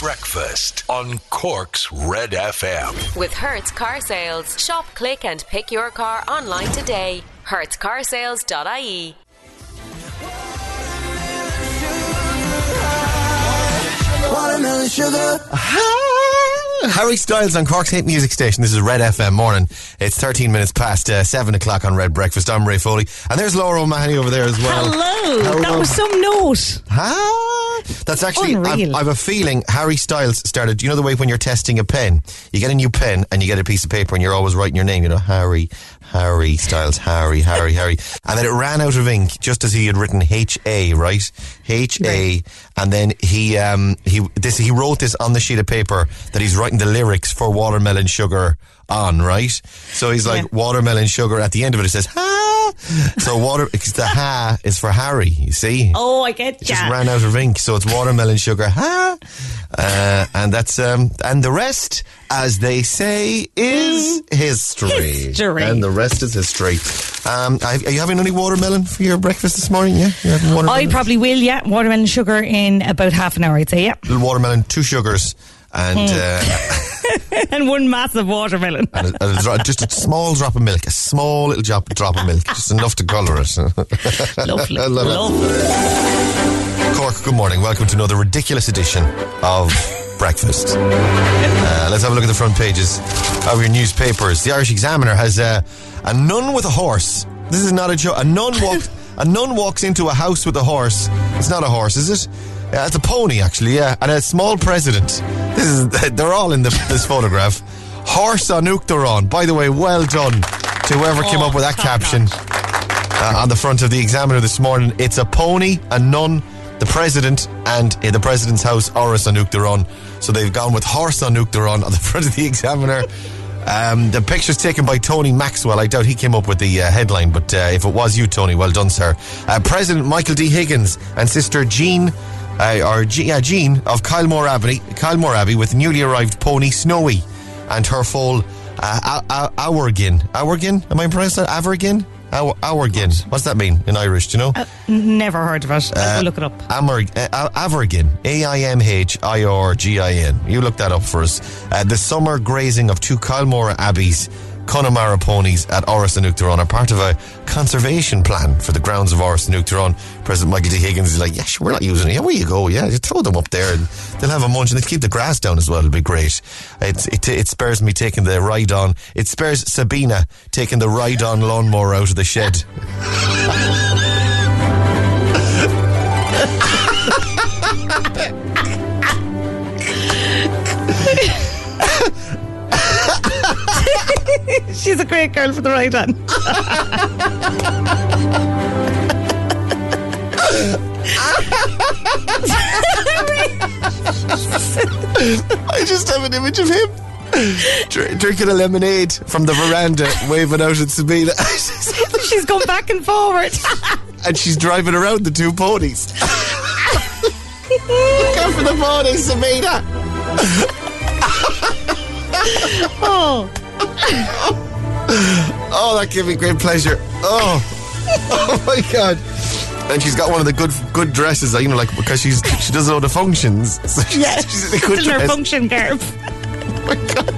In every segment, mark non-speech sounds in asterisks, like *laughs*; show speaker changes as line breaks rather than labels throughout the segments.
Breakfast on Cork's Red FM.
With Hertz Car Sales. Shop, click, and pick your car online today. HertzCarsales.ie.
Watermelon sugar.
Harry Styles on Cork's Hit Music Station. This is Red FM morning. It's 13 minutes past uh, 7 o'clock on Red Breakfast. I'm Ray Foley. And there's Laura O'Mahony over there as well.
Hello.
Hello.
That was some note.
Ah, that's actually, I've, I've a feeling Harry Styles started, you know the way when you're testing a pen, you get a new pen and you get a piece of paper and you're always writing your name, you know, Harry, Harry Styles, Harry, Harry, Harry. And then it ran out of ink just as he had written H-A, right? H-A. And then he, um, he, this, he wrote this on the sheet of paper that he's writing the lyrics for Watermelon Sugar on, right? So he's like,
Yeah.
watermelon sugar. At the end of it, it says, ha. So water, *laughs* because the ha is for Harry, you see?
Oh, I get
just ran out of ink, so it's watermelon sugar. Ha! Uh, and that's um, and the rest, as they say, is history.
History.
And the rest is history. Um, are you having any watermelon for your breakfast this morning? Yeah, you having
I probably will, yeah. Watermelon sugar in about half an hour, I'd say, yeah.
little watermelon, two sugars, and,
Hmm.
uh, *laughs*
and one massive watermelon.
and a, a dro- just a small drop of milk, a small little drop, drop of milk, just enough to colour it. *laughs*
Lovely.
I love it.
Lovely.
Cork, good morning. Welcome to another ridiculous edition of Breakfast. *laughs* Uh, let's have a look at the front pages of your newspapers. The Irish Examiner has uh, a nun with a horse. This is not a joke. A nun walks. A nun walks into a house with a horse. It's not a horse, is it? Yeah, it's a pony, actually. Yeah, and a small president. This is. *laughs* They're all in the, this photograph. Horse on Uachtaráin. By the way, well done to whoever came
Oh,
up with that caption uh, on the front of the Examiner this morning. It's a pony, a nun, the president, and in the president's house, Áras on Uachtaráin. So they've gone with horse on Uachtaráin on the *laughs* front of the Examiner. Um, the picture's taken by Tony Maxwell. I doubt he came up with the uh, headline, but uh, if it was you, Tony, well done, sir. Uh, President Michael D. Higgins and Sister Jean, uh, or Jean, yeah, Jean of Kylemore Abbey, Kylemore Abbey, with newly arrived pony Snowy and her foal uh, Awergin. Awergin? Am I pronouncing that? Avergin? Aw- Awergin. What's that mean in Irish? Do you know?
Never heard of it.
Uh,
I'll look it up.
Amer- uh, Avergin. A I M H I R G I N. You look that up for us. Uh, the summer grazing of two Kylemore Abbeys. Connemara ponies at Áras are part of a conservation plan for the grounds of Áras. President Michael D. Higgins is like, yeah, sure, we're not using it. Yeah, where you go? Yeah, just throw them up there and they'll have a munch and they'll keep the grass down as well. It'll be great. It's, it, it spares me taking the ride on. It spares Sabina taking the ride on lawnmower out of the shed. *laughs* *laughs*
She's a great girl for the right on. *laughs*
I just have an image of him dr- drinking a lemonade from the veranda, waving out at Sabina. *laughs*
She's gone back and forward.
and she's driving around the two ponies. Look out for the ponies, Sabina.
oh,
Oh, that gave me great pleasure. Oh, oh my god. And she's got one of the good good dresses, you know, like because she's she does all the functions. *laughs* So she's,
yeah.
she's in a good
in her function garb. *laughs*
Oh, my god.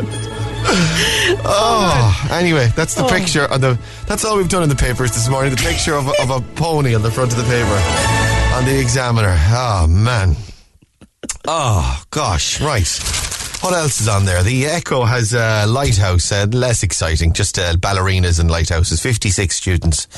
Oh, anyway, that's the
Oh.
picture of the. That's all we've done in the papers this morning. The picture of of a pony on the front of the paper on the Examiner. Oh man. Oh gosh, right. What else is on there? The Echo has a lighthouse, uh, less exciting, just uh, ballerinas and lighthouses. 56 students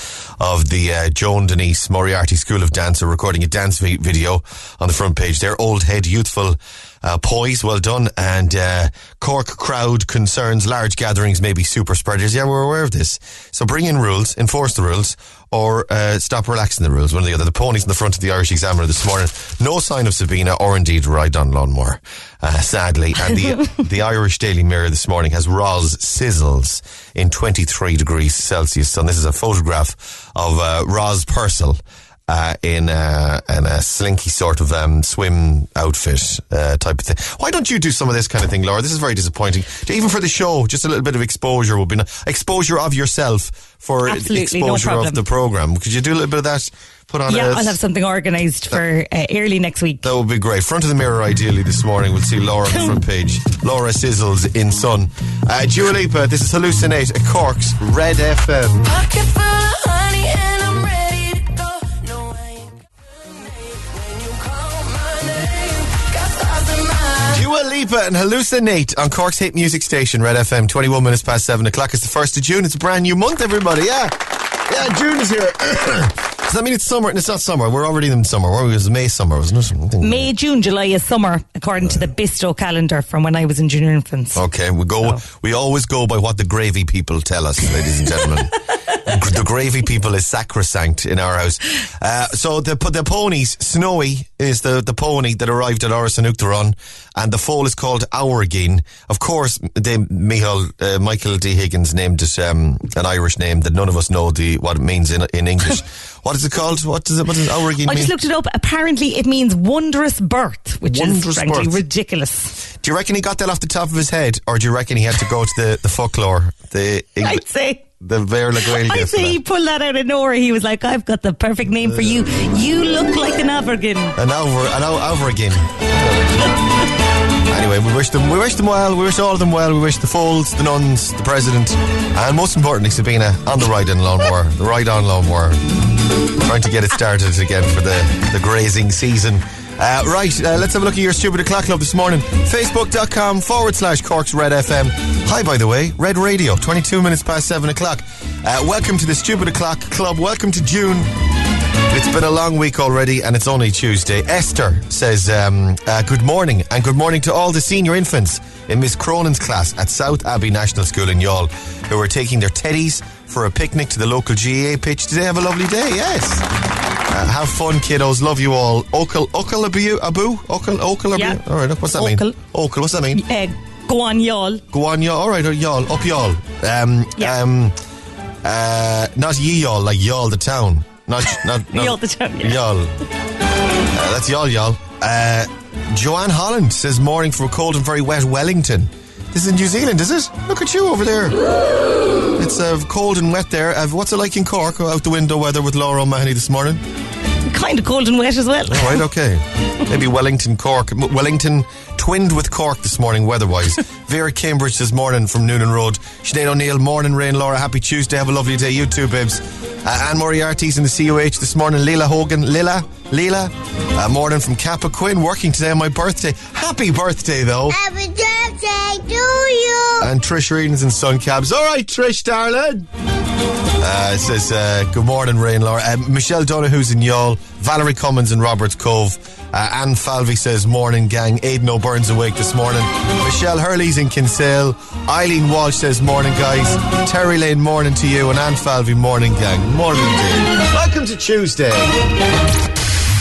of the uh, Joan Denise Moriarty School of Dance are recording a dance vi- video on the front page. Their old head youthful uh, poise, well done. And uh, Cork crowd concerns large gatherings may be super spreaders. Yeah, we're aware of this. So bring in rules, enforce the rules, or uh, stop relaxing the rules. One or the other. The ponies in the front of the Irish Examiner this morning. No sign of Sabina or indeed ride on lawnmower, uh, sadly. And the *laughs* the Irish Daily Mirror this morning has Roz sizzles in 23 degrees Celsius. And this is a photograph of uh, Roz Purcell uh, in, a, in a slinky sort of um, swim outfit uh, type of thing. Why don't you do some of this kind of thing, Laura? This is very disappointing. Even for the show, just a little bit of exposure would be nice. Exposure of yourself for
Absolutely, no
exposure
problem.
of the program. Could you do a little bit of that? Put on
Yeah,
a,
I'll have something organised for uh, early next week.
that would be great. Front of the mirror, ideally, this morning. We'll see Laura on the front page. Laura sizzles in sun. Uh, Dua Lipa, this is Hallucinate at Cork's Red FM. Lipa and Hallucinate on Cork's hit music station, Red FM. 21 minutes past 7 o'clock. It's the 1st of June. It's a brand new month, everybody. Yeah. Yeah, June is here. *clears throat* Does that mean it's summer? And it's not summer. We're already in summer. It was May summer, wasn't it?
May, June, July is summer, according to the Bisto calendar from when I was in junior infants.
Okay, we go. We always go by what the gravy people tell us, ladies and gentlemen. *laughs* the gravy people is sacrosanct in our house. Uh, so the the ponies, Snowy is the, the pony that arrived at Áras and the foal is called Auragin. Of course, they, Michael, uh, Michael D. Higgins named it um, an Irish name that none of us know the what it means in in English. *laughs* what is it called? What does it? What does Auragin oh,
I
mean?
just looked it up. Apparently, it means wondrous birth, which
Wondrous
is frankly
birth.
ridiculous.
do you reckon he got that off the top of his head, or do you reckon he had to go to the the folklore, the
I'd say.
the Verla Gaeilge
I'd say he pulled that out of nowhere. He was like, I've got the perfect name for you. You look like an
over and o- over again. *laughs* anyway, we wish them we wish them well, we wish all of them well, we wish the Folds, the nuns, the president, and most importantly Sabina on the ride on lawnmower. The ride on lawnmower. Trying to get it started again for the, the grazing season. Uh, right, uh, let's have a look at your stupid o'clock club this morning. Facebook.com forward slash Corks Red FM. Hi, by the way, Red Radio, 22 minutes past 7 o'clock. Uh, welcome to the stupid o'clock club. Welcome to June. It's been a long week already, and it's only Tuesday. Esther says, um, uh, Good morning, and good morning to all the senior infants in Miss Cronin's class at South Abbey National School in Youghal who are taking their teddies for a picnic to the local GA pitch. today. have a lovely day? Yes. Uh, have fun, kiddos. Love you all. Okal, Okal Abu? Abu? Okal, Okal Abu?
Yeah.
All right, what's that mean?
Okal.
Okal, what's that mean?
Uh, go on, y'all.
Go on, y'all. All right, y'all. Up Youghal. Um,
Yeah.
um, uh, not ye y'all, like Youghal the town. Not, not, not
Y'all the yeah.
Y'all. Uh, that's y'all, y'all. Uh, Joanne Holland says morning for a cold and very wet Wellington. This is in New Zealand, is it? Look at you over there. It's uh, cold and wet there. Uh, what's it like in Cork? Out the window weather with Laura O'Mahony this morning.
Kind of cold and wet as well.
All right, okay. Maybe Wellington, Cork. Wellington twinned with Cork this morning, weather-wise. *laughs* Vera Cambridge this morning from Noonan Road. Sinead O'Neill, morning rain. Laura, happy Tuesday. Have a lovely day. You too, babes. Uh, Anne Moriarty's in the COH this morning. Leela Hogan. Lila? Leela? Uh, morning from Kappa Quinn, working today on my birthday. Happy birthday, though.
Happy birthday to you.
And Trish Readings in Sun Cabs. All right, Trish, darling. Uh, it says, uh, good morning, Rain Laura. Uh, Michelle Donahoo's in Youghal. Valerie Cummins in Roberts Cove. Uh, Anne Falvey says, morning, gang. Aidan O'Byrne's awake this morning. Michelle Hurley's in Kinsale. Eileen Walsh says, morning, guys. Terry Lane, morning to you. And Anne Falvey, morning, gang. Morning, day. Welcome to Tuesday.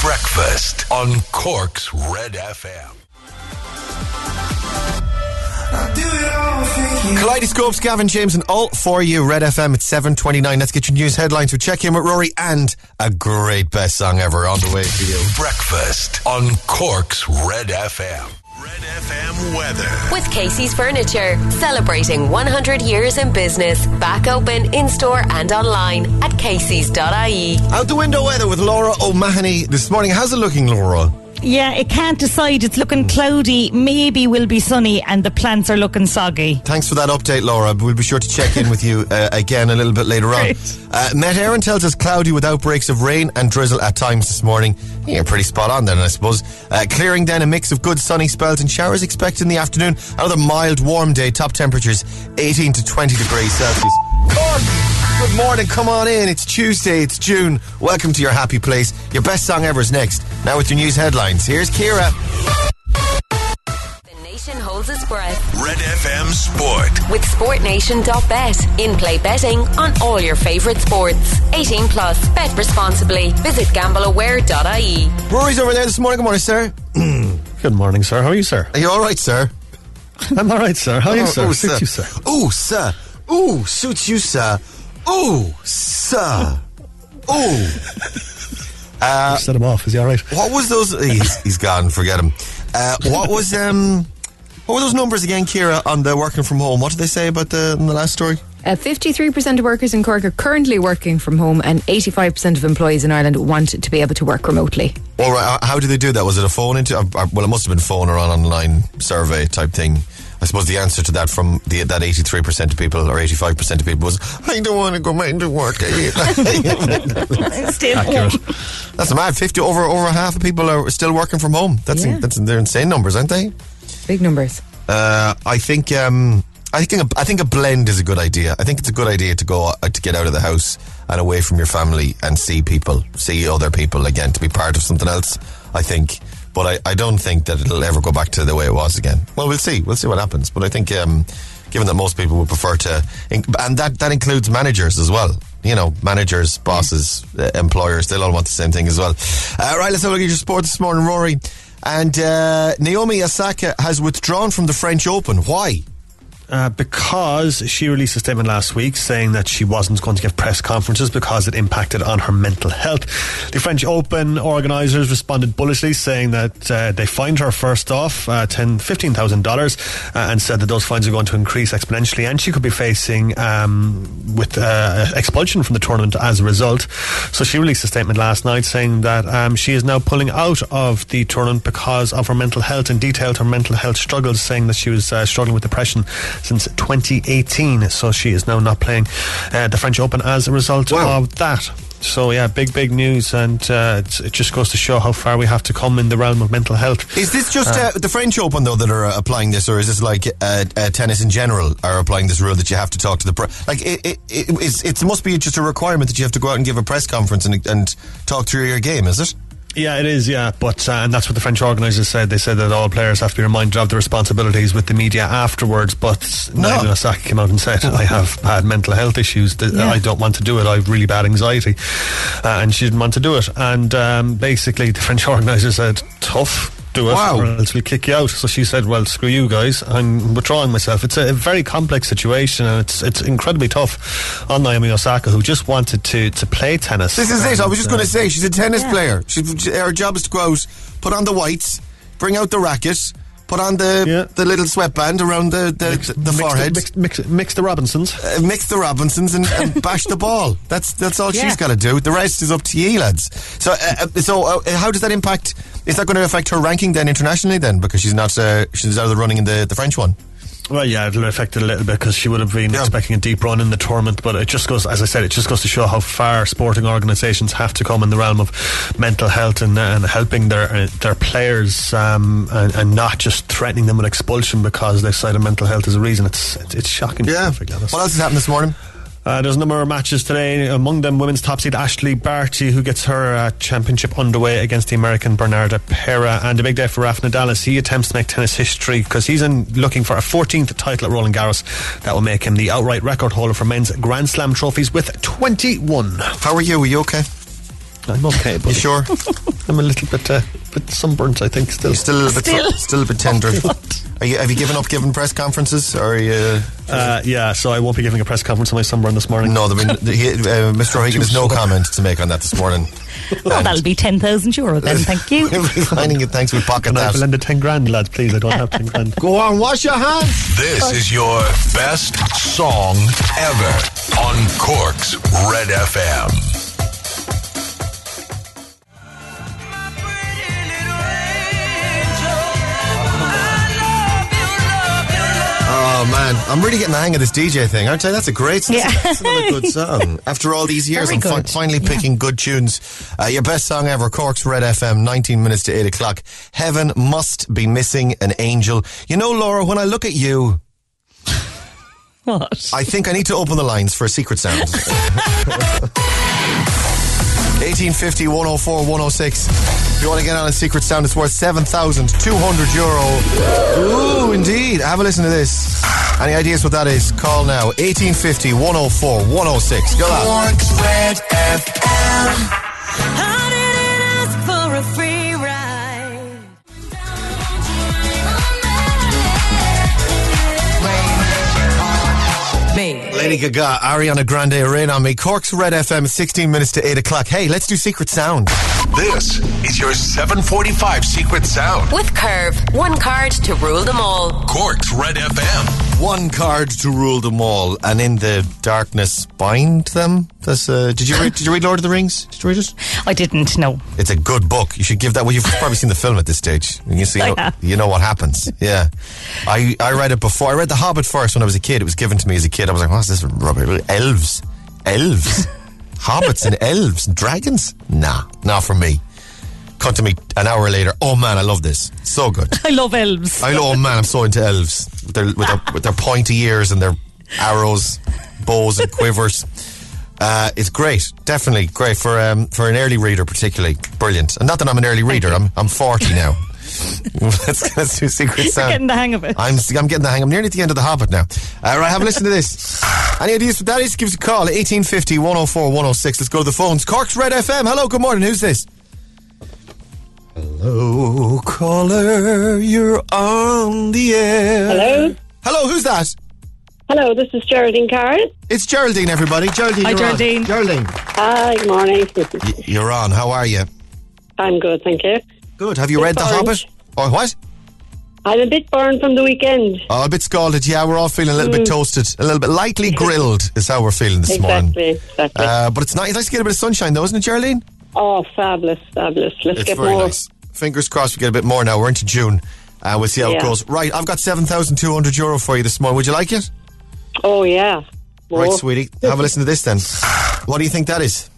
Breakfast on Cork's Red FM.
Kaleidoscopes, Gavin James, and all for you. Red FM at 7.29. Let's get your news headlines. We check in with Rory and a great best song ever on the way for you.
Breakfast on Cork's Red FM. Red FM weather.
With Casey's Furniture, celebrating 100 years in business. Back open in store and online at Casey's.ie.
Out the window weather with Laura O'Mahony this morning. How's it looking, Laura?
Yeah, it can't decide. It's looking cloudy. Maybe will be sunny, and the plants are looking soggy.
Thanks for that update, Laura. We'll be sure to check in with you uh, again a little bit later on.
Great.
Uh, Met Éireann tells us cloudy with outbreaks of rain and drizzle at times this morning. You're pretty spot on then, I suppose. Uh, clearing then a mix of good sunny spells and showers expected in the afternoon. Another mild, warm day. Top temperatures 18 to 20 degrees Celsius. Cork! Good morning, come on in. It's Tuesday, it's June. Welcome to your happy place. Your best song ever is next. Now with your news headlines. Here's Kira.
The nation holds its breath
Red FM Sport.
with SportNation.bet. In play betting on all your favourite sports. 18 plus. Bet responsibly. Visit gambleaware.ie.
Rory's over there this morning. Good morning, sir. *clears throat*
Good morning, sir. How are you, sir?
Are you all right, sir?
I'm all right, sir. How are you, sir?
Oh, oh
Suits you, sir.
Ooh, sir. Ooh, suits you, sir. Ooh, sir. Ooh. *laughs* Uh,
Set him off. Is he all right?
what was those? He's, he's gone. Forget him. Uh, what was um? What were those numbers again, Kira, on the working from home? What did they say about the, in the last story?
Uh, 53% of workers in Cork are currently working from home, and 85% of employees in Ireland want to be able to work remotely.
All right. uh, How did they do that? Was it a phone into? uh, uh, Well, it must have been phone or an online survey type thing. I suppose the answer to that from the, that 83% of people or 85% of people was, I don't want to go back to work. *laughs*
Still.
Accurate.
That's mad. 50 over over half of people are still working from home. That's
Yeah.
that's they're insane numbers, aren't they?
Big numbers.
Uh, I think um, I think a, I think a blend is a good idea. I think it's a good idea to go uh, to get out of the house and away from your family and see people, see other people again, to be part of something else. I think, but I, I don't think that it'll ever go back to the way it was again. Well, we'll see. We'll see what happens. But I think, um, given that most people would prefer to, and that that includes managers as well. You know, managers, bosses, uh, employers, they'll all want the same thing as well. Uh, right, let's have a look at your sport this morning, Rory. And uh, Naomi Osaka has withdrawn from the French Open. Why?
Uh, because she released a statement last week saying that she wasn't going to give press conferences because it impacted on her mental health. The French Open organisers responded bullishly, saying that uh, they fined her first off uh, ten, $15,000 uh, and said that those fines are going to increase exponentially and she could be facing um, with uh, expulsion from the tournament as a result. So she released a statement last night saying that um, she is now pulling out of the tournament because of her mental health and detailed her mental health struggles, saying that she was uh, struggling with depression since 2018. So she is now not playing uh, the French Open as a result
Wow.
of that. So yeah, big big news, and uh, it just goes to show how far we have to come in the realm of mental health.
Is this just uh, the French Open though that are uh, applying this, or is this like uh, uh, tennis in general are applying this rule that you have to talk to the pre- like it, it, it, it must be just a requirement that you have to go out and give a press conference and, and talk through your game, is it?
Yeah, it is. Yeah, but uh, and that's what the French organisers said. They said that all players have to be reminded of the responsibilities with the media afterwards. But no. Naomi Osaka came out and said, *laughs* "I have had mental health issues.
Yeah.
I don't want to do it. I have really bad anxiety," uh, and she didn't want to do it. And um, basically, the French *laughs* organisers said, "Tough." Do it,
Wow.
or else we'll kick you out. So she said, "Well, screw you guys. I'm withdrawing myself." It's a very complex situation, and it's it's incredibly tough on Naomi Osaka, who just wanted to to play tennis.
This is it. I was just
And,
going to
uh,
say she's a tennis
Yeah.
player. She, she- her job is to go out, put on the whites, bring out the racket, put on the
Yeah.
the little sweatband around the the,
mix,
the,
mix
forehead.
mix, mix, mix the Robinsons.
uh, mix the Robinsons and, and *laughs* bash the ball. That's that's all
Yeah.
she's got to do. The rest is up to you, lads. So, uh, uh, so uh, how does that impact? Is that going to affect her ranking then internationally then because she's not uh, she's out of the running in the, the French one?
Well, yeah, it'll affect it a little bit because she would have been
Yeah.
expecting a deep run in the tournament. But it just goes, as I said, it just goes to show how far sporting organisations have to come in the realm of mental health and, and helping their uh, their players um, and, and not just threatening them with expulsion because they cite cited mental health as a reason. It's it's, it's shocking. to be perfectly honest.
What else has happened this morning?
Uh, there's a number of matches today. Among them, women's top seed Ashleigh Barty, who gets her uh, championship underway against the American Bernarda Pera. And a big day for Rafa Nadal as he attempts to make tennis history because he's in looking for a 14th title at Roland Garros. That will make him the outright record holder for men's Grand Slam trophies with 21.
How are you? Are you okay?
I'm okay, but
You sure? *laughs*
I'm a little bit, uh, bit sunburnt, I think, still.
You're still a little bit
Still.
still a bit tender. *laughs* Are you, have you given up giving press conferences? Or are you,
Uh, yeah, so I won't be giving a press conference on my sunburn this morning.
no, there been, he, uh, Mr. O'Hagan has no comment to make on that this morning. *laughs*
Well, that'll be 10,000 euro then, thank you.
Finding it. Thanks, we pocket
Can I
that.
lend a 10 grand, lads, please? I don't have 10 grand.
Go on, wash your hands.
This is your best song ever on Cork's Red FM.
Oh man, I'm really getting the hang of this DJ thing, aren't I? That's a great, that's,
Yeah.
that's another good *laughs* song. After all these years,
Very
I'm fi- finally
Yeah.
picking good tunes. Uh, your best song ever, Cork's Red FM, 19 minutes to 8 o'clock. Heaven must be missing an angel. You know, Laura, when I look at you, *laughs*
What?
I think I need to open the lines for a secret sound. *laughs* 1850 104 106. You want to get on a secret sound, it's worth 7,200 euro. Ooh, indeed. Have a listen to this. Any ideas what that is? Call now. 1850 104 106. Go on. Lady Lady Gaga, Ariana Grande, Rain on Me. Cork's Red FM, 16 minutes to 8 o'clock. Hey, let's do Secret Sound.
This is your 745 Secret Sound.
With Curve, one card to rule them all.
Cork's Red FM.
One card to rule them all, and in the darkness bind them. That's, uh, did you read? Did you read Lord of the Rings? Did you read it?
I didn't know.
It's a good book. You should give that. Well, you've probably seen the film at this stage. You see,
I
you know,
have.
you know what happens. Yeah, I I read it before. I read The Hobbit first when I was a kid. It was given to me as a kid. I was like, what's this rubbish? Elves, elves, *laughs* hobbits and elves, and dragons. Nah, not for me. Come to me an hour later. Oh man, I love this. So good. *laughs*
I love elves.
I know, oh man, I'm so into elves with their, with their, with their pointy ears and their arrows, bows, and quivers. Uh, it's great, definitely great for um, for an early reader, particularly brilliant. And not that I'm an early reader, I'm I'm 40 now. *laughs* let's, let's do Secret
You're getting the hang of it.
I'm I'm getting the hang. I'm nearly at the end of the Hobbit now. Uh, right, have a listen to this. *laughs* Any ideas for that? Is give us a call 1850 104 106. Let's go to the phones. Cork's Red FM. Hello, good morning. Who's this? Hello, caller. You're on the air.
Hello?
Hello, who's that?
Hello, this is Geraldine Carr.
It's Geraldine, everybody. Geraldine,
Hi,
you're
Geraldine.
on. Geraldine.
Hi, good morning. *laughs*
Y- you're on. How are you?
I'm good, thank you.
Good. Have you
Bit
read The
burned.
Hobbit? Or what?
I'm a bit burned from the weekend.
Oh, a bit scalded. Yeah, we're all feeling a little bit toasted. A little bit lightly *laughs* grilled is how we're feeling this morning.
Exactly, exactly.
Uh, but it's nice. It's nice to get a bit of sunshine, though, isn't it, Geraldine?
oh, fabulous, fabulous. Let's
It's
get
very
more.
nice. Fingers crossed we get a bit more now. We're into June. Uh, we'll see how it goes. Right, I've got 7,200 euro for you this morning. Would you like it?
Oh, yeah.
Right, sweetie. Have a listen to this then. What do you think that is?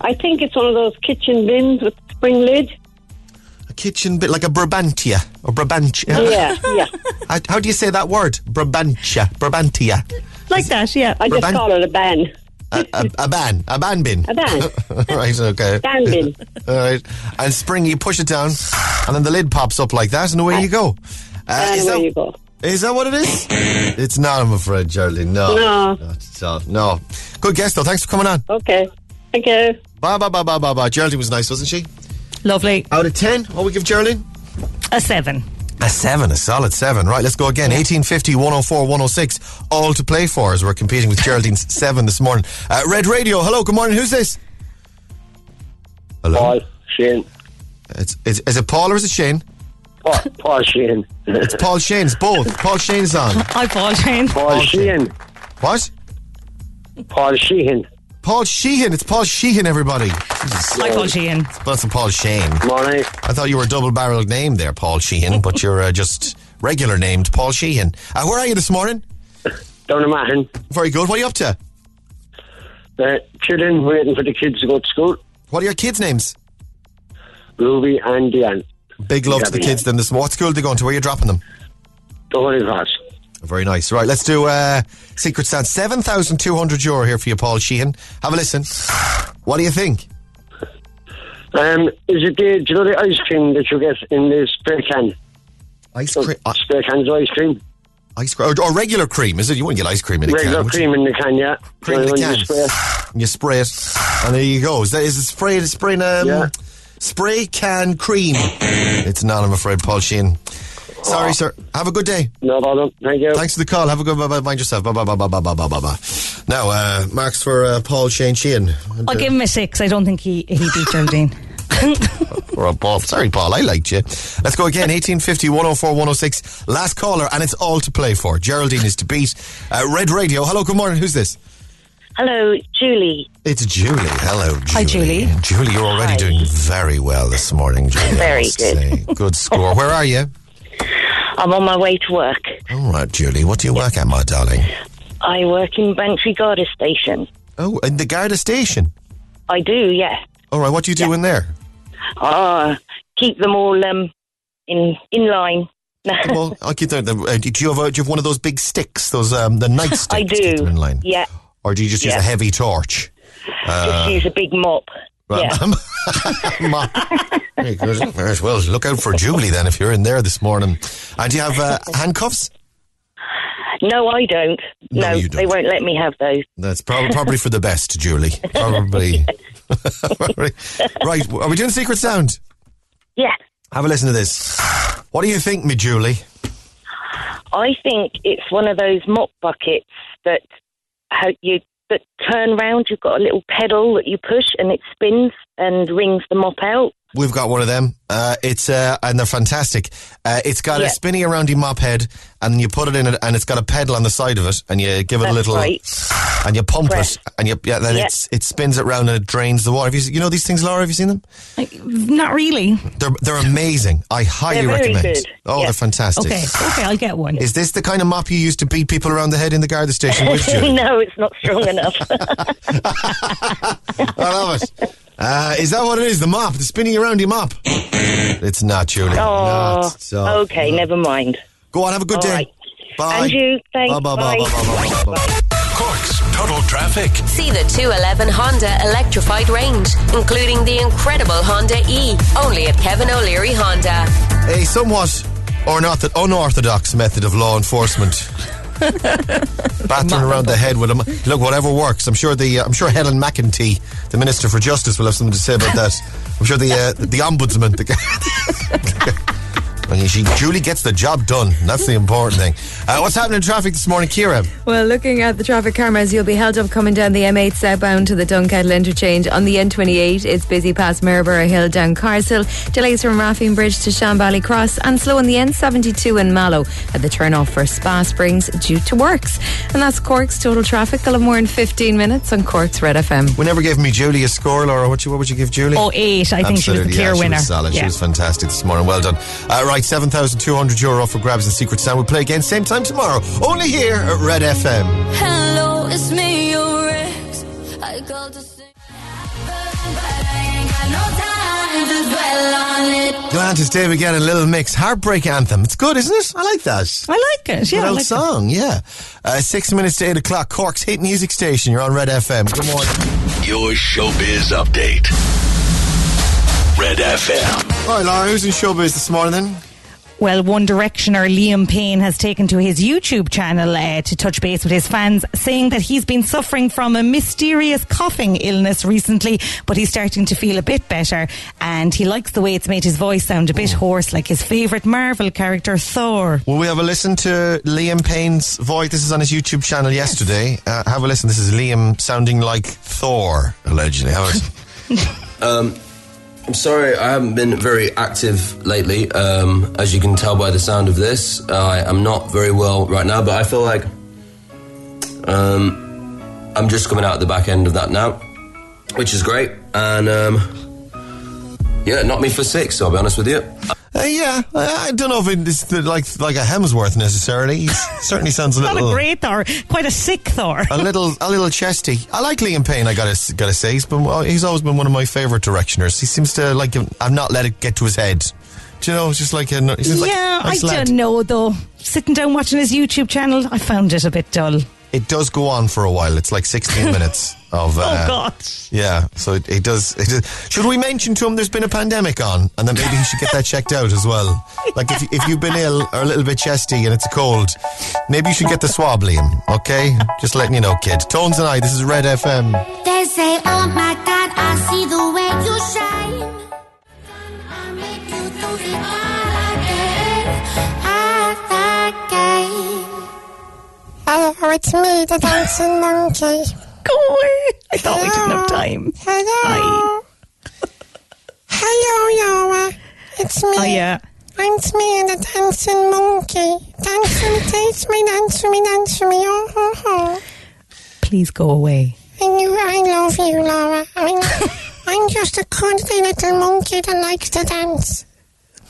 I think it's one of those kitchen bins with spring lid.
A kitchen bit like a Brabantia or Brabantia.
Yeah, yeah. *laughs*
How, how do you say that word? Brabantia. Brabantia.
Like that, yeah.
I just
Brabant-
call it a ban.
A, a, a ban. A ban bin.
A ban. *laughs*
right, okay.
Ban bin. *laughs*
All right. And spring, you push it down, and then the lid pops up like that, and away you go. Uh,
And
is,
away
that,
you go.
Is that what it is? *laughs* it's not, I'm afraid, Geraldine. No.
No.
Not at all. No. Good guess, though. Thanks for coming on.
Okay. Thank you.
Bye, bye, bye, bye, bye, bye. Geraldine was nice, wasn't she?
Lovely.
Out of 10, what we give Geraldine?
A seven.
A seven, a solid seven. Right, let's go again. 1850 104 106. All to play for as we're competing with Geraldine's *laughs* seven this morning. Uh, Red Radio, hello, good morning. Who's this? Hello?
Paul Shane.
It's, it's, is it Paul or is it Shane? *laughs*
Paul, Paul Shane.
It's Paul Shane's both. Paul Shane's on.
Hi, Paul Shane.
Paul
Okay.
Sheehan.
What?
Paul Sheehan.
Paul Sheehan. It's Paul Sheehan, everybody. Jesus.
Hi, Paul Sheehan.
That's Paul Shane.
Morning.
I thought you were a double barreled name there, Paul Sheehan, but you're uh, just regular named Paul Sheehan. Uh, where are you this morning?
Down in Mahon.
Very good. What are you up to?
Uh, children waiting for the kids to go to school.
What are your kids' names?
Ruby and Diane.
Big love to the kids then this. What school are they going to? Where are you dropping them?
The Holy Cross.
Very nice. Right, let's do uh, Secret Sound. 7,200 euro here for you, Paul Sheehan. Have a listen. What do you think?
Um, is it the, do you know the ice cream that you get in the spray can?
Ice cream? Uh,
Spray cans of ice cream.
ice cream? Or, or regular cream, is it? You wouldn't get ice cream in a
Regular
can. you?
cream in the can, yeah.
Cream in the can.
you spray.
You spray it, and there you go. Is, that, is it spray? Is spraying um,
Yeah.
Spray Can Cream. It's not, I'm afraid, Paul Sheen. Sorry, sir. Have a good day.
No problem. Thank you.
Thanks for the call. Have a good bye. Mind yourself. Bye bye bye bye bye bye bye bye. Now, uh, marks for uh, Paul Shane Sheehan.
I'll give him a six. I don't think he he beat Geraldine.
or a ball. Sorry, Paul. I liked you. Let's go again. 1850 104 106. Last caller, and it's all to play for. Geraldine is to beat. Uh, Red Radio. Hello. Good morning. Who's this?
Hello, Julie.
It's Julie. Hello, Julie.
Hi, Julie.
Julie, you're already
Hi.
doing very well this morning, Julie. *laughs*
Very good.
say. Good score. Where are you?
I'm on my way to work.
All right, Julie. What do you work at, my darling?
I work in Bantry Garda Station.
Oh, in the Garda station.
I do, yeah.
All right, what do you do in there?
Ah, keep them all um in in line. *laughs*
well, I'll keep. Uh, do you have do you have one of those big sticks? Those um, the night sticks?
I
them
do.
in line?
Yeah,
Or do you just use a heavy torch?
just use a big mop.
Well,
Yeah.
Ma- Very good. Very well. Look out for Julie then if you're in there this morning. And do you have uh, *laughs* handcuffs?
No, I don't.
No,
No,
don't.
they won't let me have those.
That's prob- probably for the best, Julie. *laughs* Probably. *laughs* right. Are we doing Secret Sound?
Yeah,
Have a listen to this. What do you think, me Julie?
I think it's one of those mop buckets that how you but turn round. You've got a little pedal that you push, and it spins and rings the mop out.
We've got one of them. Uh, it's uh, and they're fantastic. Uh, it's got a
Yeah.
spinny aroundy mop head, and you put it in it, and it's got a pedal on the side of it, and you give it a little,
right.
and you pump
Press.
it, and you yeah, then
Yeah.
it's it spins it round and it drains the water. Have you, you know these things, Laura? Have you seen them?
Not really.
They're they're amazing. I highly recommend.
good.
Oh,
Yeah.
they're fantastic.
Okay, okay, I'll get one.
Is this the kind of mop you used to beat people around the head in the Garda station *laughs*
no, it's not strong enough. *laughs*
I love it. Uh, is that what it is? The mop, the spinning around your mop. *laughs* It's not, Julie.
oh,
Not. So,
okay, never mind.
Go on, have a good
All
day.
right.
Bye.
And you, thanks.
Bye, bye, bye,
Bye.
bye, bye, bye, bye, bye.
Cork's Total Traffic.
See the 211 Honda electrified range, including the incredible Honda E, only at Kevin O'Leary Honda.
A somewhat unortho- unorthodox method of law enforcement. *laughs* Battering around the head with a m- look, whatever works. I'm sure the uh, I'm sure Helen McEntee, the Minister for Justice, will have something to say about that. I'm sure the uh, the *laughs* ombudsman. The *laughs* I she Julie gets the job done. That's the important thing. Uh, what's happening in traffic this morning, Kira?
Well, looking at the traffic cameras, you'll be held up coming down the M8 southbound to the Dunkettle interchange. On the N28, it's busy past Maryborough Hill down Carr's Hill. Delays from Rafeen Bridge to Shanbally Cross and slow on the N72 in Mallow at the turn off for Spa Springs due to works. And that's Cork's total traffic. They'll have more in 15 minutes on Cork's Red FM.
We never gave me Julie a score, Laura. What, you, what would you give Julie?
Oh, eight. I think she was the clear
yeah,
winner.
She was solid. She was fantastic this morning. Well done. Uh, right, 7,200 euro for grabs and Secret Sound. We'll play again same time tomorrow. Only here at Red FM.
Hello, it's me, your ex. I called to sing, but I ain't got no time to dwell on it.
Galantis David Guetta, a Little Mix. Heartbreak anthem. It's good, isn't it? I like that.
I like it. Yeah,
Good
I
old
like it.
song, yeah. Uh, six minutes to eight o'clock. Cork's hit music station. You're on Red FM. Good morning.
Your showbiz update. Red FM.
All right, Laura, who's in showbiz this morning then?
Well, One Directioner Liam Payne has taken to his YouTube channel uh, to touch base with his fans, saying that he's been suffering from a mysterious coughing illness recently, but he's starting to feel a bit better. And he likes the way it's made his voice sound a bit hoarse, like his favourite Marvel character, Thor.
Will we have a listen to Liam Payne's voice? This is on his YouTube channel yesterday. Uh, have a listen. This is Liam sounding like Thor, allegedly. How is *laughs*
Um, I'm sorry, I haven't been very active lately. Um, as you can tell by the sound of this, I am not very well right now, but I feel like um, I'm just coming out the back end of that now, which is great. And um, yeah, not me for six, I'll be honest with you.
Uh, yeah, I, I don't know if it's the- like like a Hemsworth necessarily. He *laughs* certainly sounds a little.
Not
little
a great Thor, quite a sick Thor.
a little a little chesty. I like Liam Payne. I gotta gotta say he's been he's always been one of my favourite directioners. He seems to like I've not let it get to his head. Do you know? It's just like a he seems like
yeah,
a nice
I
lad.
don't know though. Sitting down watching his YouTube channel, I found it a bit dull.
It does go on for a while. It's like 16 *laughs* minutes of. Uh,
oh God!
Yeah, so it, it, does, it does. Should we mention to him there's been a pandemic on, and then maybe he should get that checked out as well? Like if if you've been ill or a little bit chesty and it's a cold, maybe you should get the swab, Liam. Okay, just letting you know, kid. Tones and I. This is Red FM.
They say, oh my God, I see the Hello, it's me, the dancing monkey.
Go away! I thought we didn't have time.
Hello. Hello, Laura. It's me.
Oh yeah.
It's me, the dancing monkey. Dance for me, dance me, dance me. Oh, ho, ho.
Please go away.
And you, I love you, Laura. I'm, *laughs* I'm just a cuddly little monkey that likes to dance.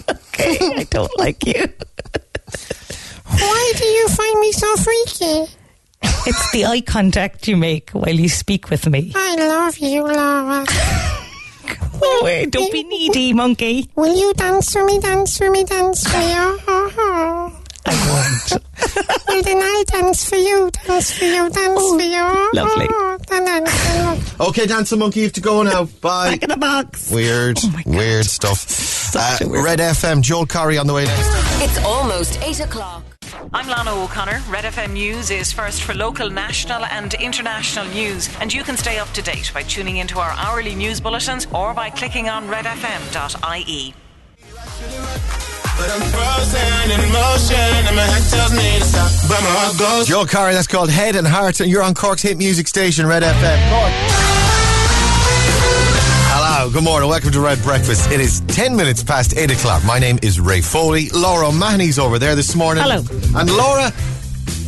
Okay, I don't like you. *laughs*
Why do you find me so freaky?
It's the eye contact you make while you speak with me.
I love you, Laura.
Go away! Don't be needy, monkey.
Will you dance for me, dance for me, dance for me? Oh, ho, ho.
I won't.
Well, then I'll dance for you, dance for you, dance for you. Oh,
lovely.
ho, ho. Dun, dun, dun.
Okay, Dancing Monkey, you have to go now. Bye.
Back in the box.
Weird, weird stuff. Uh, Red FM, Joel Corry on the way next.
It's almost 8 o'clock.
I'm Lana O'Connor. Red FM News is first for local, national, and international news, and you can stay up to date by tuning into our hourly news bulletins or by clicking on redfm.ie.
But I'm frozen in motion and my head tells me to stop. But my heart goes.
Joel Corry, that's called Head and Heart, and you're on Cork's hit music station, Red FM. Cork. Hello, good morning, welcome to Red Breakfast. It is 10 minutes past 8 o'clock. My name is Ray Foley. Laura O'Mahony's over there this morning.
Hello.
And Laura,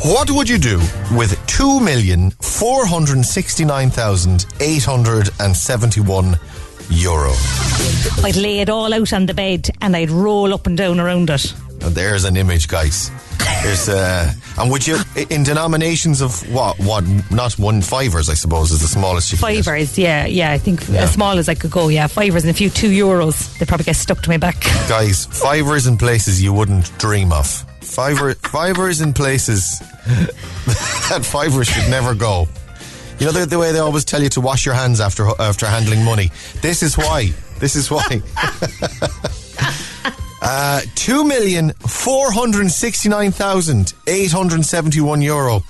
what would you do with 2,469,871 euro?
I'd lay it all out on the bed and I'd roll up and down around it.
There's an image, guys. There's uh, and would you in denominations of what? What? Not one fivers, I suppose, is the smallest you can.
Fivers, yeah, yeah. I think
Yeah.
as small as I could go, yeah. Fivers and a few two euros. They probably get stuck to my back. *laughs*
Guys, fivers in places you wouldn't dream of. Fiver, fivers in places *laughs* that fivers should never go. You know the, the way they always tell you to wash your hands after after handling money. This is why. This is why. *laughs* Uh, hundred seventy-one euro.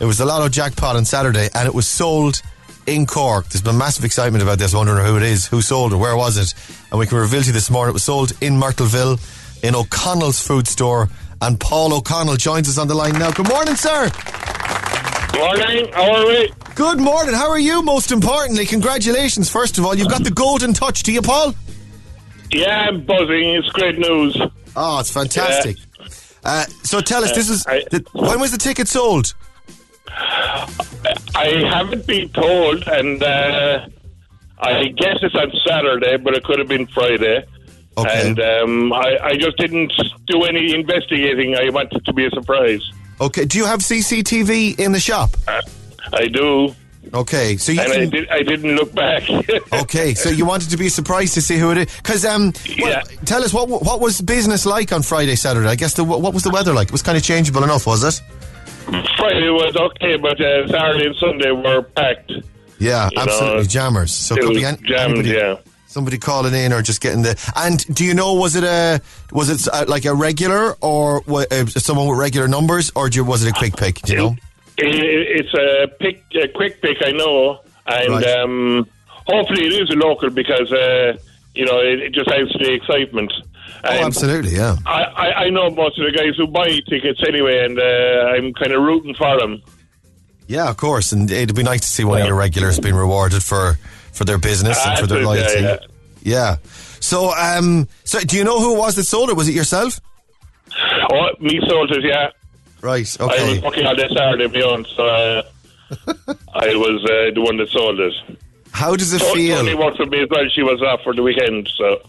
It was the Lotto jackpot on Saturday, and it was sold in Cork. There's been massive excitement about this. Wondering who it is, who sold it, where was it, and we can reveal to you this morning. It was sold in Myrtleville, in O'Connell's food store, and Paul O'Connell joins us on the line now. Good morning, sir.
Morning, how are we?
Good morning. How are you? Most importantly, congratulations. First of all, you've got the golden touch. Do you, Paul?
Yeah, I'm buzzing. It's great news.
Oh, it's fantastic. Uh, so tell us, this is the, when was the ticket sold?
I haven't been told, and uh, I guess it's on Saturday, but it could have been Friday. Okay. And um, I, I just didn't do any investigating. I wanted it to be a surprise.
Okay. Do you have CCTV in the shop?
Uh, I do.
Okay, so you
and I,
can.
did, I didn't look back. *laughs*
Okay, so you wanted to be surprised to see who it is, because um, well, tell us what what was business like on Friday, Saturday? I guess the what was the weather like? It was kind of changeable enough, was it?
Friday was okay, but uh, Saturday and Sunday were packed.
Yeah,
You know,
absolutely jammers. So it could be an,
jammed,
anybody,
yeah.
somebody calling in or just getting the. And do you know was it a was it uh, like a regular or uh, someone with regular numbers or do you, was it a quick pick? Do you know?
It, it's a pick, a quick pick, I know, and
Right.
um, hopefully it is a local because uh, you know it, it just adds to the excitement.
Oh, absolutely, yeah.
I, I, I know most of the guys who buy tickets anyway, and uh, I'm kind of rooting for them.
Yeah, of course, and it'd be nice to see one of your regulars being rewarded for for their business and for their loyalty.
yeah,
Yeah. So, um, so do you know who it was that sold it? Was it yourself?
Oh, me sold it, yeah.
Right.
I
Okay.
was working on this Saturday, own, so uh, I was uh, the one that sold it.
How does it
So-
feel?
Tony worked for me as well. She was off for the weekend, so.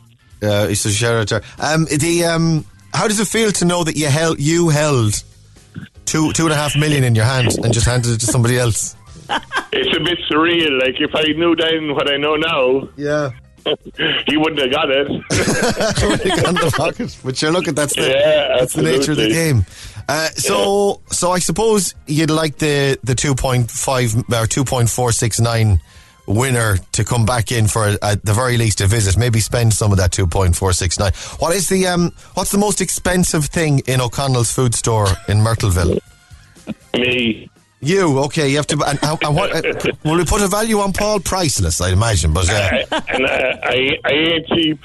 Uh, so shout out to her. Um, the um, how does it feel to know that you held you held two two and a half million in your hand and just handed it to somebody else? *laughs*
It's a bit surreal. Like if I knew then what I know now,
yeah, *laughs*
he wouldn't have got it. *laughs*
on the pocket. But sure, look at that's the
Yeah,
that's the nature of the game. Uh, so so I suppose you'd like the the two point five or two point four six nine winner to come back in for at the very least a visit. Maybe spend some of that two point four six nine. What is the um? What's the most expensive thing in O'Connell's food store in Myrtleville? *laughs*
Me.
You okay? You have to. And, and, what, uh, will we put a value on Paul? Priceless, I'd imagine. But uh, *laughs*
and uh, I, I ain't cheap.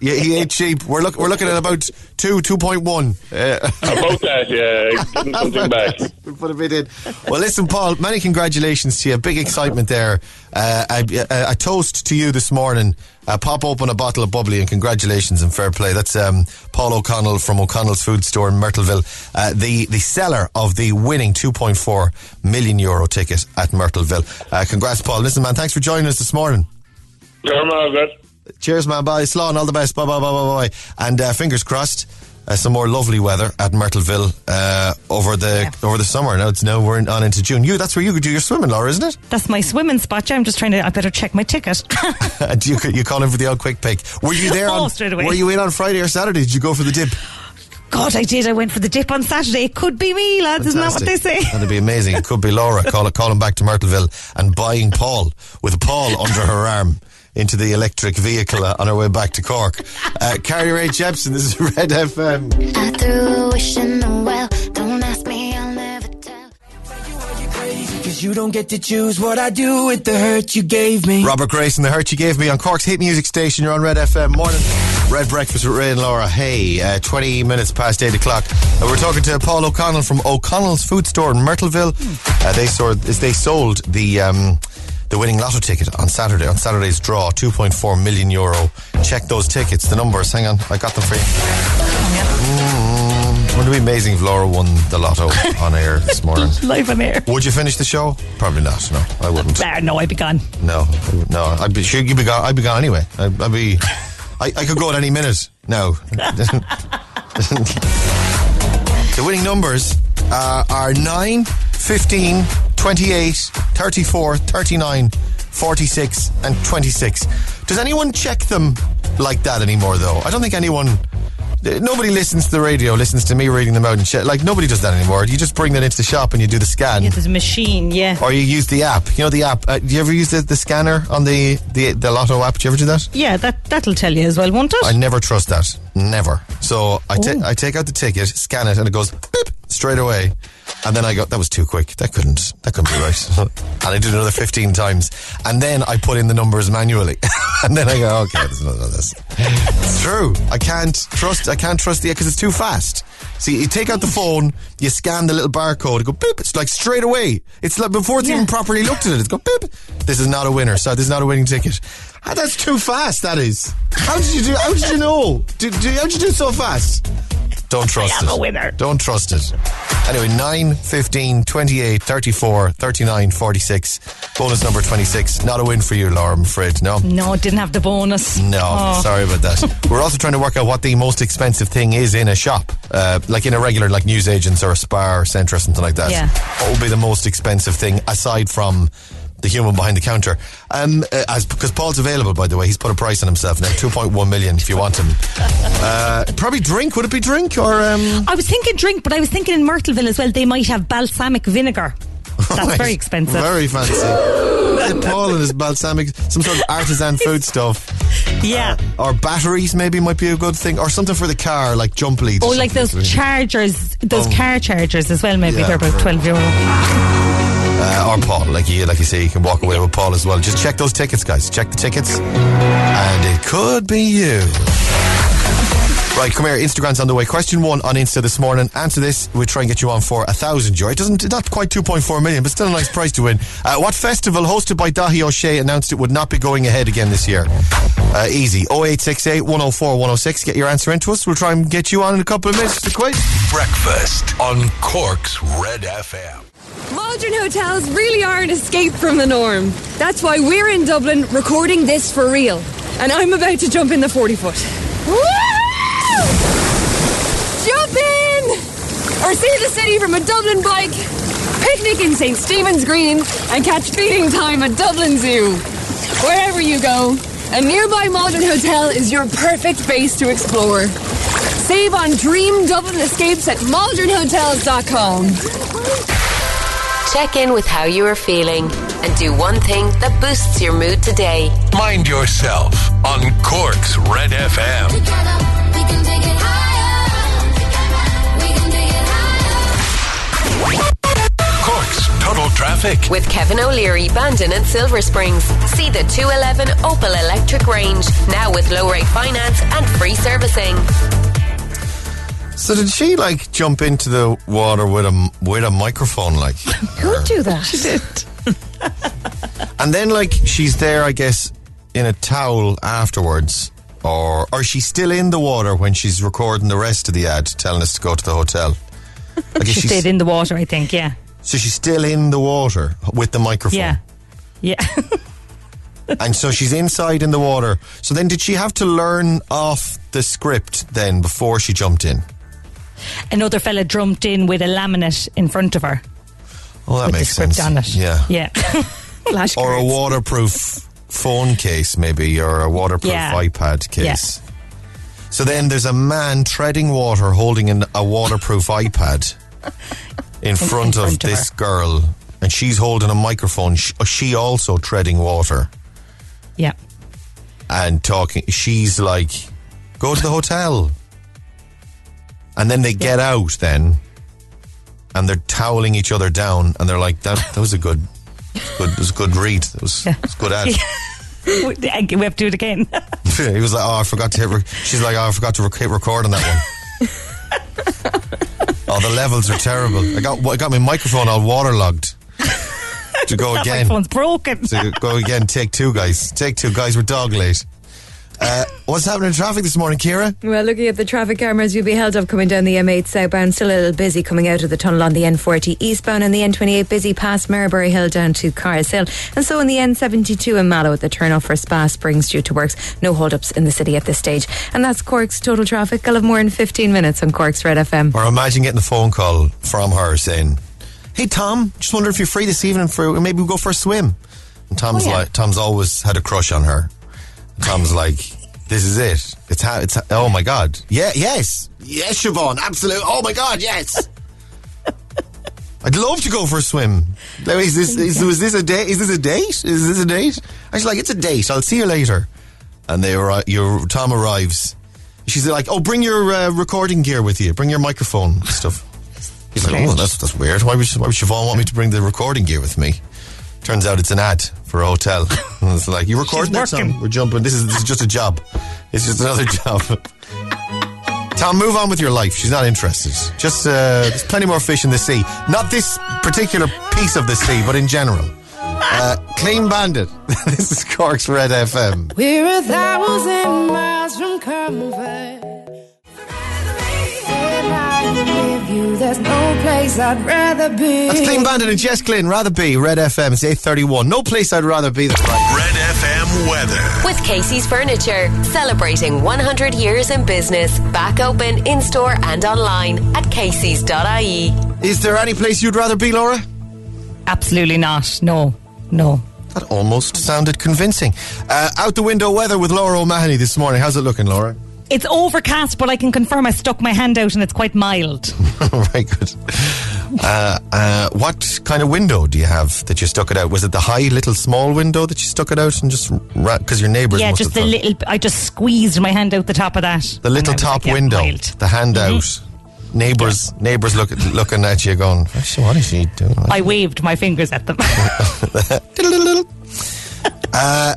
Yeah, he ain't cheap. We're look, we're looking at about two, two point one. Uh,
About that, yeah. Something back.
We'll put a bit in. Well, listen, Paul. Many congratulations to you. Big excitement there. Uh, a, a, a toast to you this morning. Uh, pop open a bottle of bubbly and congratulations and fair play. That's um, Paul O'Connell from O'Connell's Food Store in Myrtleville, uh, the the seller of the winning 2.4 million euro ticket at Myrtleville. Uh, congrats, Paul. Listen, man, thanks for joining us this morning.
Sure, Margaret.
Cheers, man. Bye. Slán, all the best. Bye, bye, bye, bye, bye. And uh, fingers crossed, uh, some more lovely weather at Myrtleville uh, over the over the summer. Now it's now we're on into June. You, that's where you could do your swimming, Laura, isn't it?
That's my swimming spot. Yeah, I'm just trying to. I better check my ticket. *laughs* *laughs*
And you you call in for the old quick pick. Were you there
Oh,
on?
straight away.
Were you in on Friday or Saturday? Did you go for the dip?
God, I did. I went for the dip on Saturday. It could be me, lads. Isn't that what they say?
That'd be amazing. It could be Laura call, calling back to Myrtleville and buying Paul with Paul under her arm into the electric vehicle uh, on our way back to Cork. Uh, Carly Rae Jepsen, this is *laughs* Red FM.
I threw a wish in the well. Don't ask me, I'll never tell.
Cause you don't get to choose what I do with the hurt you gave me.
Robert Grace and the hurt you gave me on Cork's hit music station. You're on Red FM. Morning. Red Breakfast with Ray and Laura. Hey, uh, 20 minutes past 8 o'clock. Uh, we're talking to Paul O'Connell from O'Connell's Food Store in Myrtleville. Uh, they, sold, they sold the um, the winning lotto ticket on Saturday, on Saturday's draw, 2.4 million euro. Check those tickets, the numbers. Hang on, I got them for you. Mm, wouldn't it be amazing if Laura won the lotto *laughs* on air this morning? *laughs*
Live on air.
Would you finish the show? Probably not. No, I wouldn't.
Ah, no, I'd be gone.
No, no. I'd be sure you'd be gone. I'd be gone anyway. I'd, I'd be. I, I could go at any minute. No. *laughs* the winning numbers uh, are 9, 15, 28, 34, 39, 46, and 26. Does anyone check them like that anymore, though? I don't think anyone. Nobody listens to the radio, listens to me reading them out and shit. Like, nobody does that anymore. You just bring that into the shop and you do the scan.
Yeah, there's a machine, yeah.
Or you use the app. You know the app. Uh, do you ever use the, the scanner on the, the the Lotto app? Do you ever do that?
Yeah, that, that'll tell you as well, won't it?
I never trust that. Never. So I ta-
Oh.
I take out the ticket, scan it, and it goes beep straight away. And then I go, that was too quick. That couldn't. That couldn't be right. *laughs* and I did another fifteen times, and then I put in the numbers manually. *laughs* and then I go, okay, there's none of this. It's true. I can't trust. I can't trust the because it's too fast. See, you take out the phone, you scan the little barcode, it go beep. It's like straight away. It's like before it's even properly looked at it. It's go beep. This is not a winner. So this is not a winning ticket. Ah, that's too fast. That is. How did you do? How did you know? Did, did, how did you do so fast? Don't trust
am
it.
a winner.
Don't trust it. Anyway, 9, 15, 28, 34, 39, 46. Bonus number 26. Not a win for you, Laura, I'm afraid. No.
No, it didn't have the bonus.
No,
Oh.
sorry about that. *laughs* We're also trying to work out what the most expensive thing is in a shop, uh, like in a regular, like newsagents or a spa or centre or something like that.
Yeah.
What would be the most expensive thing aside from the human behind the counter? Um, uh, as because Paul's available, by the way, he's put a price on himself now, two point one million if you want him. *laughs* Uh, probably drink. Would it be drink or? Um,
I was thinking drink, but I was thinking in Myrtleville as well, they might have balsamic vinegar. *laughs* That's very expensive.
Very fancy. Uh, Paul and his balsamic, some sort of artisan *laughs* food stuff.
Yeah.
Or batteries maybe might be a good thing. Or something for the car, like jump leads.
Oh, like those chargers, those
Oh.
car chargers as well. Maybe
Yeah,
they're about twelve euro.
Uh, or Paul, like you, like you say, you can walk away with Paul as well. Just check those tickets, guys. Check the tickets, and it could be you. Right, come here. Instagrand's on the way. Question one on Insta this morning. Answer this. We'll try and get you on for a thousand euro. It doesn't, not quite 2.4 million, but still a nice prize to win. Uh, what festival hosted by Dáithí Ó Sé announced it would not be going ahead again this year? Uh, easy. 0868 104 106. Get your answer into us. We'll try and get you on in a couple of minutes to quiz.
Breakfast on Cork's Red FM.
Maldron Hotels really are an escape from the norm. That's why we're in Dublin recording this for real. And I'm about to jump in the 40 foot. Woo! Jump in! Or see the city from a Dublin bike, picnic in St. Stephen's Green, and catch feeding time at Dublin Zoo. Wherever you go, a nearby Maldron Hotel is your perfect base to explore. Save on dream Dublin escapes at maldronhotels.com.
Check in with how you are feeling and do one thing that boosts your mood today.
Mind yourself on Cork's Red FM.
We can take it higher. We can take it higher.
Cork's Total Traffic.
With Kevin O'Leary, Bandon and Silver Springs. See the 211 Opel Electric range. Now with low rate finance and free servicing.
So did she like jump into the water with a with a microphone like? *laughs*
Who'd do that? She did. *laughs*
And then like she's there, I guess, in a towel afterwards, or or she's still in the water when she's recording the rest of the ad, telling us to go to the hotel. I guess
She
she's-
stayed in the water, I think. Yeah.
So she's still in the water with the microphone.
Yeah. Yeah. *laughs*
and so she's inside in the water. So then did she have to learn off the script then before she jumped in?
Another fella jumped in with a laminate in front of her.
Oh, that
with
makes
the script
sense.
on it.
Yeah.
Yeah. *laughs*
or a waterproof phone case, maybe, or a waterproof
Yeah.
iPad case. So then there's a man treading water holding an, a waterproof *laughs* iPad in front of
front of
this girl, and she's holding a microphone. She, oh, she also treading water
Yeah.
and talking. She's like, "Go to the hotel," and then they get out then, and they're toweling each other down, and they're like, "That that was a good, good, it was a good read. It was, it was good ad." *laughs* *laughs*
we have to do it again. *laughs*
he was like, "Oh, I forgot to hit." Re-. She's like, "Oh, I forgot to rec- hit record on that one." oh, the levels are terrible. I got I got my microphone all waterlogged. to go
That
again.
microphone's broken.
To go again. Take two, guys. Take two, guys. We're dog late. Uh, what's happening in traffic this morning, Kira?
Well, looking at the traffic cameras, you'll be held up coming down the M8 southbound. Still a little busy coming out of the tunnel on the N40 eastbound and the N28 busy past Maryborough Hill down to Carr's Hill. And so on the N72 in Mallow at the turnoff for Spa Springs due to works. No hold-ups in the city at this stage. And that's Cork's total traffic. I'll have more in 15 minutes on Cork's Red FM.
Or imagine getting a phone call from her saying, "Hey Tom, just wonder if you're free this evening for maybe we'll go for a swim." And Tom's
Oh, yeah.
like, Tom's always had a crush on her. And Tom's like, "This is it. It's how it's. oh my god, yeah, yes, yes, Siobhan, absolutely. Oh my god, yes." *laughs* I'd love to go for a swim. Now, is this is, was this a date? Is this a date? Is this a date? I was like, it's a date. I'll see you later. And they were your Tom arrives. She's like, oh, bring your uh, recording gear with you. Bring your microphone and stuff. He's like, oh, that's that's weird. Why would why would Siobhan want me to bring the recording gear with me? Turns out it's an ad for a hotel. and *laughs* it's like, you recording that
working.
song? We're jumping. This is this is just a job. It's just another *laughs* job. Tom, move on with your life. She's not interested. Just uh, there's plenty more fish in the sea. Not this particular piece of the sea, but in general. Uh, Clean Bandit. *laughs* this is Cork's Red FM.
We're a thousand miles from comfort. When I'm with you, there's no place I'd rather be.
That's Clean Bandit and Jess Glynne. Rather be Red FM. It's 8:31. No place I'd rather be. That's right.
Red FM weather.
With Casey's Furniture, celebrating 100 years in business. Back open in store and online at Casey's.ie.
Is there any place you'd rather be, Laura?
Absolutely not. No, no.
That almost sounded convincing. Uh, out the window weather with Laura O'Mahony this morning. How's it looking, Laura?
It's overcast, but I can confirm I stuck my hand out and it's quite mild. *laughs*
Very good. Uh, uh, what kind of window do you have that you stuck it out? Was it the high, little, small window that you stuck it out and just because your neighbours
yeah, just the
thought-
little. I just squeezed my hand out the top of that.
the little
And I was
top
like, yeah,
window,
mild.
the handout.
Mm-hmm.
Neighbours, neighbours look, looking at you, going, "What's she- "What is she doing?"
I waved my fingers at them. *laughs* *laughs*
Uh,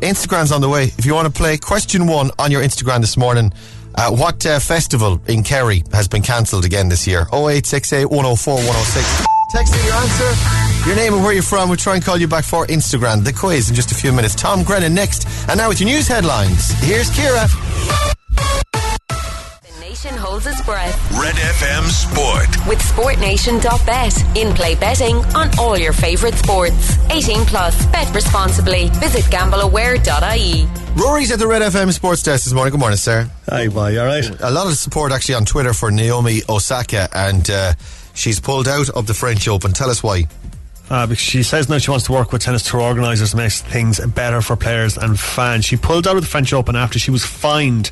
Instagrand's on the way. If you want to play question one on your Instagrand this morning, uh, what uh, festival in Kerry has been cancelled again this year? 0868 104 106. Text in your answer, your name and where you're from. We'll try and call you back for Instagrand. The quiz in just a few minutes. Tom Grennan next. And now with your news headlines, here's Kira.
The nation holds its breath.
Red FM Sport.
With SportNation.bet. In play betting on all your favourite sports. 18 plus. Bet responsibly. Visit gambleaware.ie.
Rory's at the Red FM Sports Desk this morning. Good morning, sir.
Hi, boy. All right.
A lot of support actually on Twitter for Naomi Osaka, and uh, she's pulled out of the French Open. Tell us why.
Uh, because she says now she wants to work with tennis tour organisers to make things better for players and fans. She pulled out of the French Open after she was fined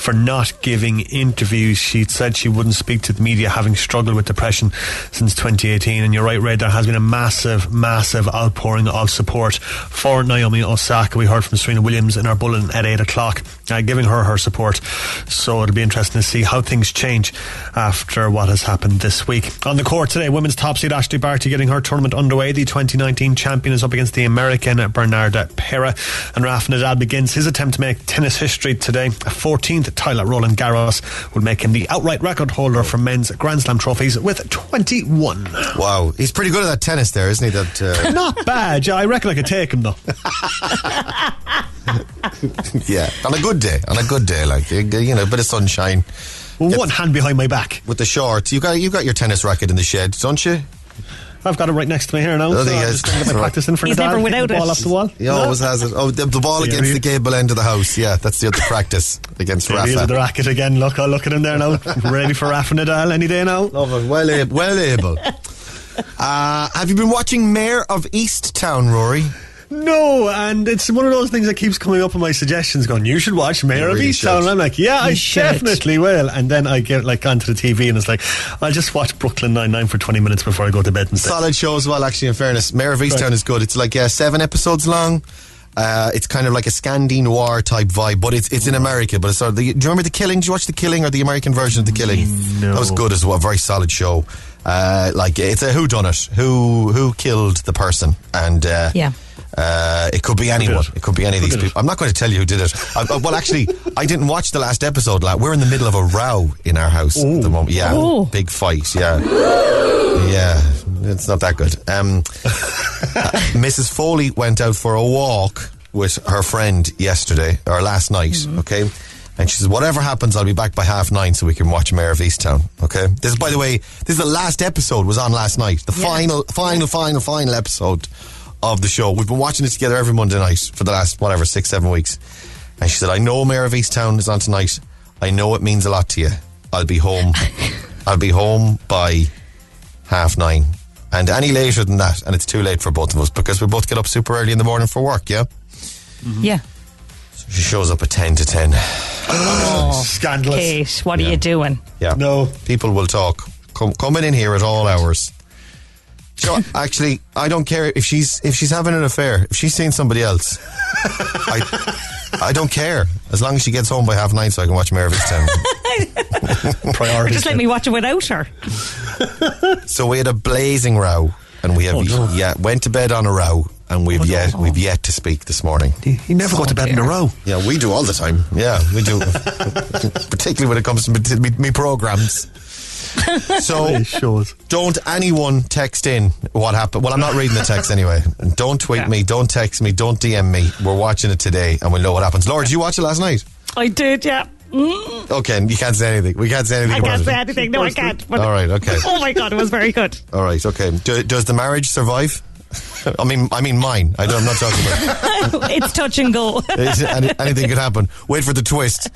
for not giving interviews. She said she wouldn't speak to the media, having struggled with depression since 2018. And you're right, Red, there has been a massive, massive outpouring of support for Naomi Osaka. We heard from Serena Williams in our bulletin at 8 o'clock, uh, giving her her support. So it'll be interesting to see how things change after what has happened this week. On the court today, women's top seed Ashleigh Barty getting her tournament underway. The 2019 champion is up against the American Bernarda Pera. And Rafa Nadal begins his attempt to make tennis history today. A 14th title at Roland Garros will make him the outright record holder for men's Grand Slam trophies with 21.
Wow, he's pretty good at that tennis there, isn't he? That uh, *laughs*
Not bad. Yeah, I reckon I could take him though. *laughs* *laughs*
yeah, on a good day, on a good day, like you know, a bit of sunshine.
With one hand behind my back.
With the shorts, you got you got your tennis racket in the shed, don't you?
I've got it right next to me here now. So
he
I'm just going to get my
Right.
practice in for
He's
Nadal,
never without
the ball
it.
off the wall.
He always has it. Oh, the, the ball
There
against the gable end of the house. Yeah, that's the other practice against
There he is the racket again. Look, oh, look at him there now. *laughs* Ready for Rafa Nadal any day now.
Love it. Well, able, well able. *laughs* Uh, have you been watching Mare of Easttown, Rory?
No, and it's one of those things that keeps coming up in my suggestions going, you should watch Mayor
You
of
really
Easttown. And I'm like, yeah, I
should.
definitely will. And then I get like onto the TV and it's like, I'll just watch Brooklyn Nine-Nine for 20 minutes before I go to bed and.
Solid show as well, actually, in fairness. Mare of Easttown
Right.
is good. It's like yeah, seven episodes long. Uh, it's kind of like a Scandi noir type vibe, but it's it's in America. But it's sort of the, do you remember the Killing? Did you watch the Killing or the American version of the Killing?
No.
That was good as well. Very solid show. Uh, like it's a who done it, who who killed the person, and uh,
Yeah.
Uh, it could be anyone. It could be any of these people. I'm not going to tell you who did it. Uh, well, actually, I didn't watch the last episode. Like, we're in the middle of a row in our house at the moment. Yeah,
Oh.
big fight. Yeah, yeah. It's not that good. Um, *laughs* Mrs. Foley went out for a walk with her friend yesterday or last night. Okay. And she says, whatever happens, I'll be back by half nine so we can watch Mare of Easttown. Okay. This is, by the way, this is the last episode was on last night. The final, final, final, final episode of the show. We've been watching it together every Monday night for the last, whatever, six, seven weeks. And she said, I know Mare of Easttown is on tonight. I know it means a lot to you. I'll be home. *laughs* I'll be home by half nine. And any later than that, and it's too late for both of us because we both get up super early in the morning for work, yeah? Mm-hmm.
Yeah.
So she shows up at 10 to 10.
Oh, *gasps*
Scandalous.
Kate, what are you doing?
Yeah.
No.
People will talk. Come, coming in here at all hours. So *laughs* actually, I don't care if she's if she's having an affair. If she's seeing somebody else, I I don't care as long as she gets home by half nine, so I can watch Mare of Easttown.
Or just let me watch it without her.
So we had a blazing row, and we have
Oh, no.
yeah went to bed on a row, and we've oh, yet we've yet to speak this morning.
You never go to bed in a row.
Yeah, we do all the time. Yeah, we do. *laughs* Particularly when it comes to me, me programs. *laughs* So
It shows.
don't anyone text in what happened. Well, I'm not reading the text *laughs* anyway. Don't tweet me. Don't text me. Don't DM me. We're watching it today, and we'll know what happens. Laura, did you watch it last night?
I did, yeah. Mm,
Okay, you can't say anything. We can't say anything
I
about
can't
it.
say anything. No, I can't. But
All right, okay. *laughs*
Oh my god, it was very good.
All right, okay. Do, does the marriage survive? I mean, I mean mine. I don't, I'm not talking about. *laughs*
it's touch and go.
Any, *laughs* anything could happen. Wait for the twist.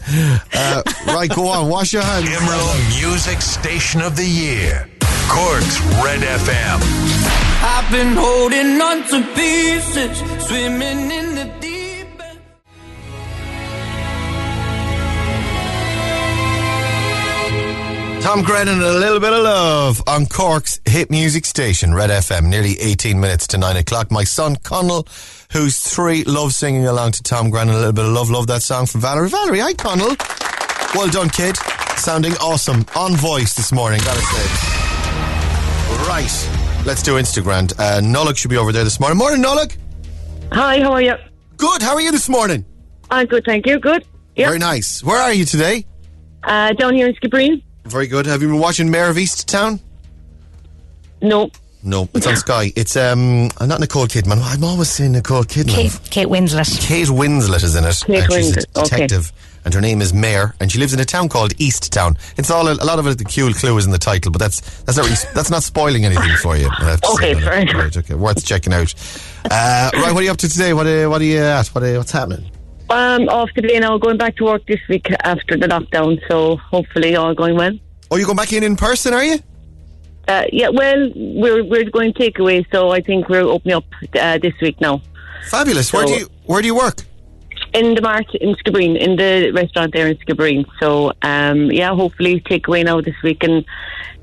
Uh, right, go on. Wash your hands.
Emerald Music Station of the Year. Cork's Red FM.
I've been holding on to pieces, swimming in
Tom Grennan and a little bit of love on Cork's hit music station, Red FM. Nearly 18 minutes to 9 o'clock. My son Connell, who's three, loves singing along to Tom Grennan. A little bit of love. Love that song from Valerie. Valerie, hi Connell. Well done, kid. Sounding awesome. On voice this morning, gotta say. Right. Let's do Instagrand. Uh, Nollaig should be over there this morning. Morning, Nollaig.
Hi, how are you?
Good. How are you this morning?
I'm good, thank you. Good. Yeah.
Very nice. Where are you today?
Uh, down here in Skibbereen?
Very good. Have you been watching Mare of Easttown?
No.
No, it's on Sky. It's um, I'm not Nicole Kidman. I'm always saying Nicole Kidman.
Kate, Kate Winslet.
Kate Winslet is in it.
Kate
and she's a
Winslet, okay.
detective, and her name is Mare, and she lives in a town called Easttown. It's all a, a lot of it. The cool clue is in the title, but that's that's not really, that's not spoiling anything for you. I
Okay,
say that.
fair.
Right, okay, worth checking out. Uh, right, what are you up to today? What are, what are you at? What are, what's happening?
Um, off today now, going back to work this week after the lockdown, so hopefully all going well.
Oh, you going back in in person? Are you?
Uh, yeah, well, we're we're going takeaway, so I think we're opening up uh, this week now.
Fabulous. Where do you where do you work?
In the Mart in Skibbereen, in the restaurant there in Skibbereen. So, um, yeah, hopefully takeaway now this week and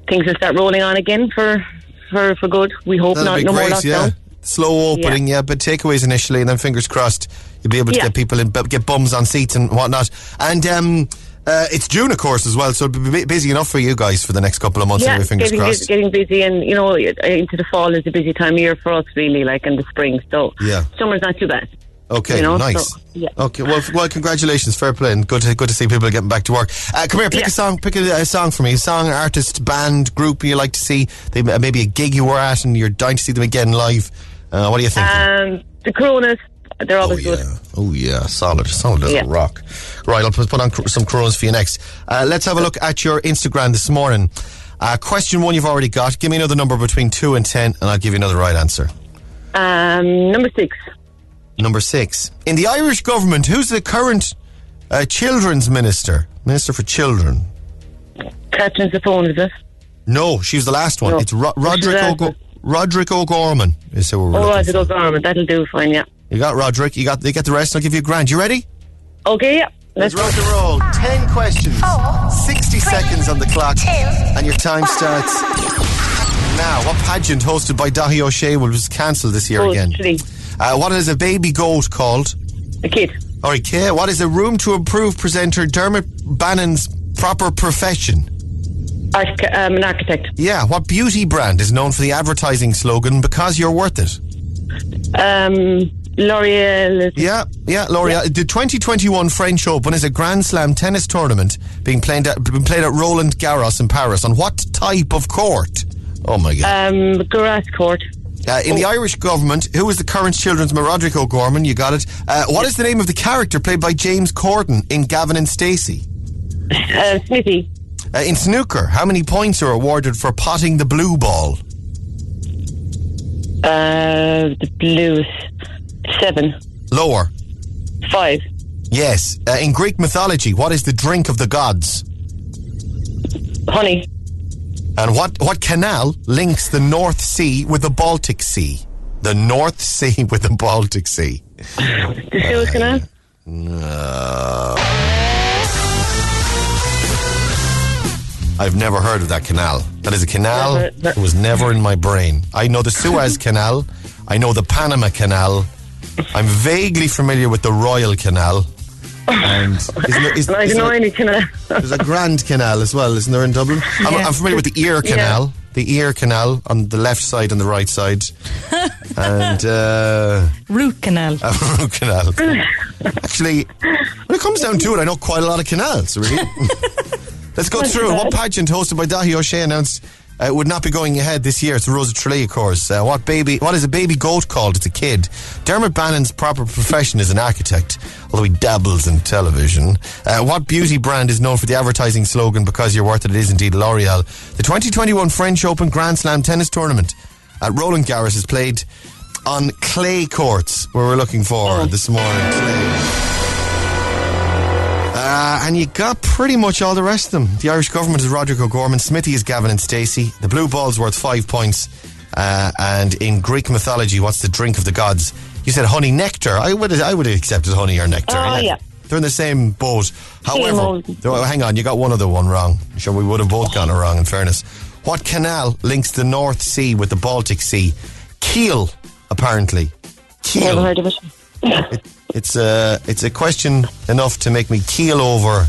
things will start rolling on again for for, for good. We hope
That'll
not no more
great.
lockdown.
Yeah, slow opening. Yeah. but takeaways initially, and then fingers crossed you'll be able to
Yeah.
get people in, get bums on seats and whatnot. And um, uh, it's June, of course, as well. So it'll be busy enough for you guys for the next couple of months.
yeah,
anyway, fingers
getting
crossed.
busy, getting busy, and you know, into the fall is a busy time of year for us, really, like in the spring. So,
Yeah.
summer's not too bad.
Okay,
you know,
nice.
so, yeah.
Okay, well, well, congratulations, fair play, and good to good to see people getting back to work. Uh, come here, pick
Yeah.
a song, pick a, a song for me, a song, artist, band, group you like to see. They, maybe a gig you were at, and you're dying to see them again live. Uh, what do you think?
Um, the Coronas, they're always good.
Oh yeah, solid, solid as
Yeah.
a rock. Right, I'll put put on cr- some Coronas for you next. Uh, let's have a look at your Instagrand this morning. Uh, question one you've already got. Give me another number between two and ten, and I'll give you another right answer.
Um, number six,
Number six. In the Irish government, who's the current uh, children's minister? Minister for Children.
Katherine Zappone, is it?
No, she was the last one.
No.
It's Ro- Roderick,
last
O'Go-
one?
Roderick O'Gorman is who we're
Oh, did
for.
That'll do fine, yeah.
You got Roderick. You got they get the rest. I'll give you a grand. You ready?
Okay, yeah.
Let's rock and roll. Ten questions. Sixty seconds on the clock, and your time starts now. What pageant hosted by Dáithí Ó Sé was cancelled this year
Oh,
again? Uh, what is a baby goat called?
A kid.
All right, Kay. What is a room to improve presenter Dermot Bannon's proper profession?
Arch- um, an architect.
Yeah. What beauty brand is known for the advertising slogan "Because you're worth it"?
Um, L'Oreal.
Yeah, yeah, L'Oreal. The 2021 French Open is a Grand Slam tennis tournament being played at, being played at Roland Garros in Paris. On what type of court? Oh my God.
Um, grass court.
Uh, in the Irish government, who is the current children's Roderick O'Gorman? You got it. Uh, what is the name of the character played by James Corden in Gavin and Stacey?
Uh, Smithy.
Uh, in snooker, how many points are awarded for potting the blue ball?
Uh, the blues. Seven.
Lower.
Five.
Yes. Uh, in Greek mythology, what is the drink of the gods?
Honey.
And what, what canal links the North Sea with the Baltic Sea? The North *laughs* Sea with the Baltic Sea.
The Suez Canal.
No. I've never heard of that canal. That is a canal
Never-
that was never in my brain. I know the Suez *laughs* Canal. I know the Panama Canal. I'm vaguely familiar with the Royal Canal. And *laughs* isn't there, is,
And I
is
don't know
there-
any canal.
there's a Grand Canal as well, isn't there in Dublin? I'm,
Yeah.
I'm familiar with the Ear
Yeah.
Canal. The Ear Canal on the left side and the right side. *laughs* and uh,
Root canal.
a root canal. Actually, when it comes down to it, I know quite a lot of canals, really. Let's go
Not
through. What pageant hosted by Dáithí Ó Sé announced uh, would not be going ahead this year? It's the Rose of Tralee, of course. Uh, what baby? What is a baby goat called? It's a kid. Dermot Bannon's proper profession is an architect, although he dabbles in television. Uh, what beauty brand is known for the advertising slogan "Because you're worth it"? It is indeed L'Oreal. The 2021 French Open Grand Slam tennis tournament at Roland Garros is played on clay courts, where we're looking for this morning. Clay. Uh, and you got pretty much all the rest of them. The Irish government is Roderick O'Gorman, Smithy is Gavin and Stacey. The blue ball's worth five points. Uh, and in Greek mythology, what's the drink of the gods? You said honey nectar. I would I would have accepted honey or nectar.
Oh, yeah.
They're in the same boat. However,
old.
oh, hang on, you got one other one wrong. Sure, we would have both gone wrong. In fairness, what canal links the North Sea with the Baltic Sea? Kiel, apparently. Kiel.
Never heard of it.
It, it's a it's a question enough to make me keel over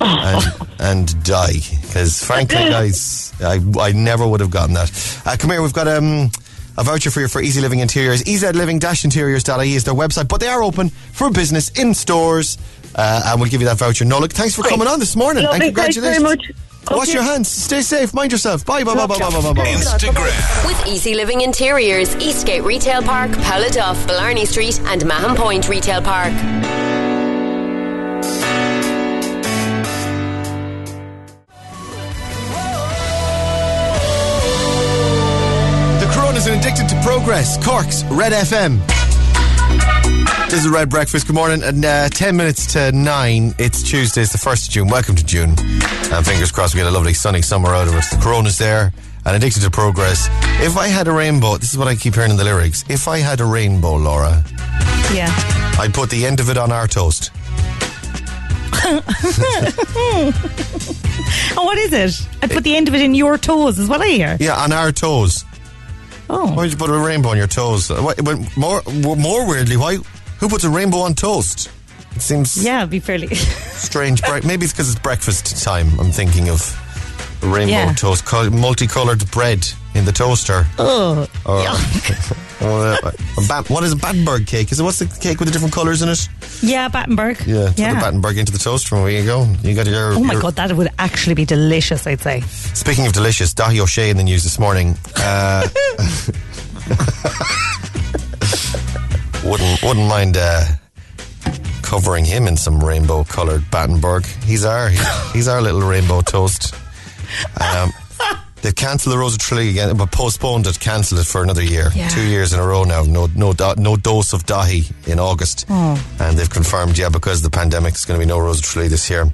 and *laughs* and die because frankly, *laughs* guys, I I never would have gotten that. Uh, come here, we've got um. A voucher for you for Easy Living Interiors. EZLiving-interiors.ie is their website, but they are open for business in stores, uh, and we'll give you that voucher. No, look, thanks for coming on this morning,
Lovely,
and
thanks very
congratulations.
Okay.
Wash your hands. Stay safe. Mind yourself. Bye. Bye. Bye. Bye. Bye. Bye. Bye. bye.
Instagrand
with Easy Living Interiors, Eastgate Retail Park, Palladuff, Blarney Street, and Mahon Point Retail Park.
The Coronas are addicted to progress. Corks. Red FM. This is Red Breakfast. Good morning. And uh, 10 minutes to 9. It's Tuesday. It's the 1st of June. Welcome to June. And fingers crossed we get a lovely sunny summer out of it. The Corona's there. And Addicted to Progress. If I had a rainbow, this is what I keep hearing in the lyrics. If I had a rainbow, Laura,
Yeah.
I'd put the end of it on our toast. *laughs*
oh, what is it? I'd put the end of it in your toes, is what I hear.
Yeah, on our toes.
Oh.
Why would you put a rainbow on your toes? But more, more weirdly, why? Who puts a rainbow on toast? It seems
Yeah, it'd be fairly.
strange. *laughs* Maybe it's because it's breakfast time. I'm thinking of rainbow
Yeah.
toast, col- multicolored bread in the toaster.
oh.
Or, or, *laughs* uh, what is a Battenberg cake? Is it what's the cake with the different colours in it?
Yeah, Battenberg.
Yeah, put
Yeah.
the Battenberg into the toaster. and Away you go. You got your.
Oh my
your-
god, that would actually be delicious, I'd say.
Speaking of delicious, Dáithí Ó Sé in the news this morning. Uh, *laughs* wouldn't wouldn't mind uh, covering him in some rainbow coloured Battenberg. He's our he's, he's our little rainbow toast. Um, *laughs* they've cancelled the Rose of Tralee again, but postponed it, cancelled it for another year.
Yeah.
Two years in a row now. No no no dose of Dáithí in August,
Oh.
and they've confirmed yeah because of the pandemic, there's going to be no Rose of Tralee this year.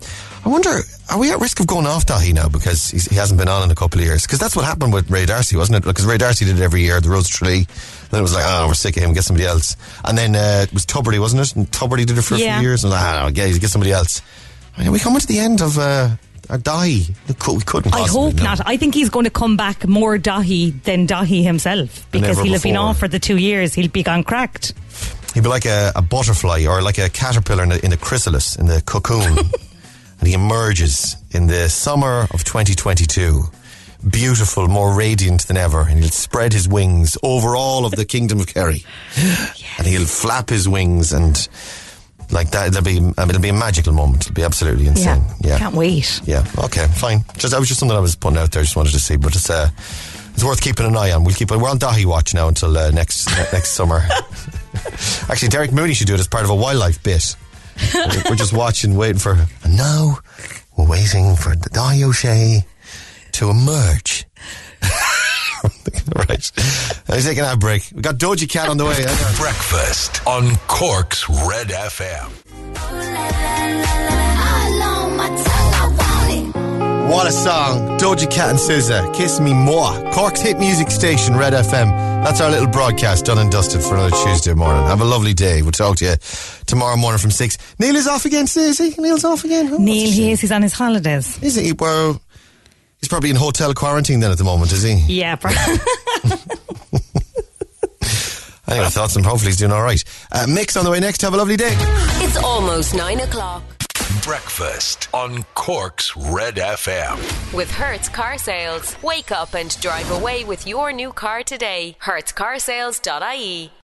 I wonder, are we at risk of going off Dáithí now because he's, he hasn't been on in a couple of years? Because that's what happened with Ray D'Arcy, wasn't it? Because Ray D'Arcy did it every year, the Rose of Tralee. Then it was like, oh, we're sick of him, get somebody else. And then uh, it was Tubridy, wasn't it? And Tubridy did it for a few years. And like, ah, no, get, get somebody else. I mean, are we coming to the end of uh, our Dáithí? We, could, we couldn't
I hope
no.
not. I think he's going to come back more Dáithí than Dáithí himself because he'll have been off for the two years. He'll be gone cracked.
He'd be like a, a butterfly or like a caterpillar in the, in the chrysalis, in the cocoon. *laughs* and he emerges in the summer of 2022, beautiful, more radiant than ever, and he'll spread his wings over all of the kingdom of Kerry, *gasps* and he'll flap his wings and. Like that, it'll be um, it'll be a magical moment. It'll be absolutely insane. Yeah,
Can't wait.
yeah. Okay, fine. Just that was just something I was putting out there. I Just wanted to see, but it's uh, it's worth keeping an eye on. We'll keep. We're on Dáithí watch now until uh, next next summer. *laughs* Actually, Derek Mooney should do it as part of a wildlife bit. We're- We're just watching, waiting for. And now we're waiting for the Dáithí Ó Sé to emerge. *laughs* *laughs* right. Let's take an ad break. We got Doja Cat on the way.
Breakfast on Cork's Red FM.
What a song. Doja Cat and SZA. Kiss Me More. Cork's hit music station, Red FM. That's our little broadcast done and dusted for another Tuesday morning. Have a lovely day. We'll talk to you tomorrow morning from 6. Neil is off again today, is he? Neil's off again? Oh,
Neil, he is. He's on his holidays.
Is he? Well, he's probably in hotel quarantine then at the moment, is he?
Yeah, bro. *laughs*
Anyway, thoughts and hopefully he's doing all right. Uh, Mix on the way next. Have a lovely day.
It's almost nine o'clock.
Breakfast on Cork's Red FM.
With Hertz Car Sales. Wake up and drive away with your new car today. HertzCarsales.ie.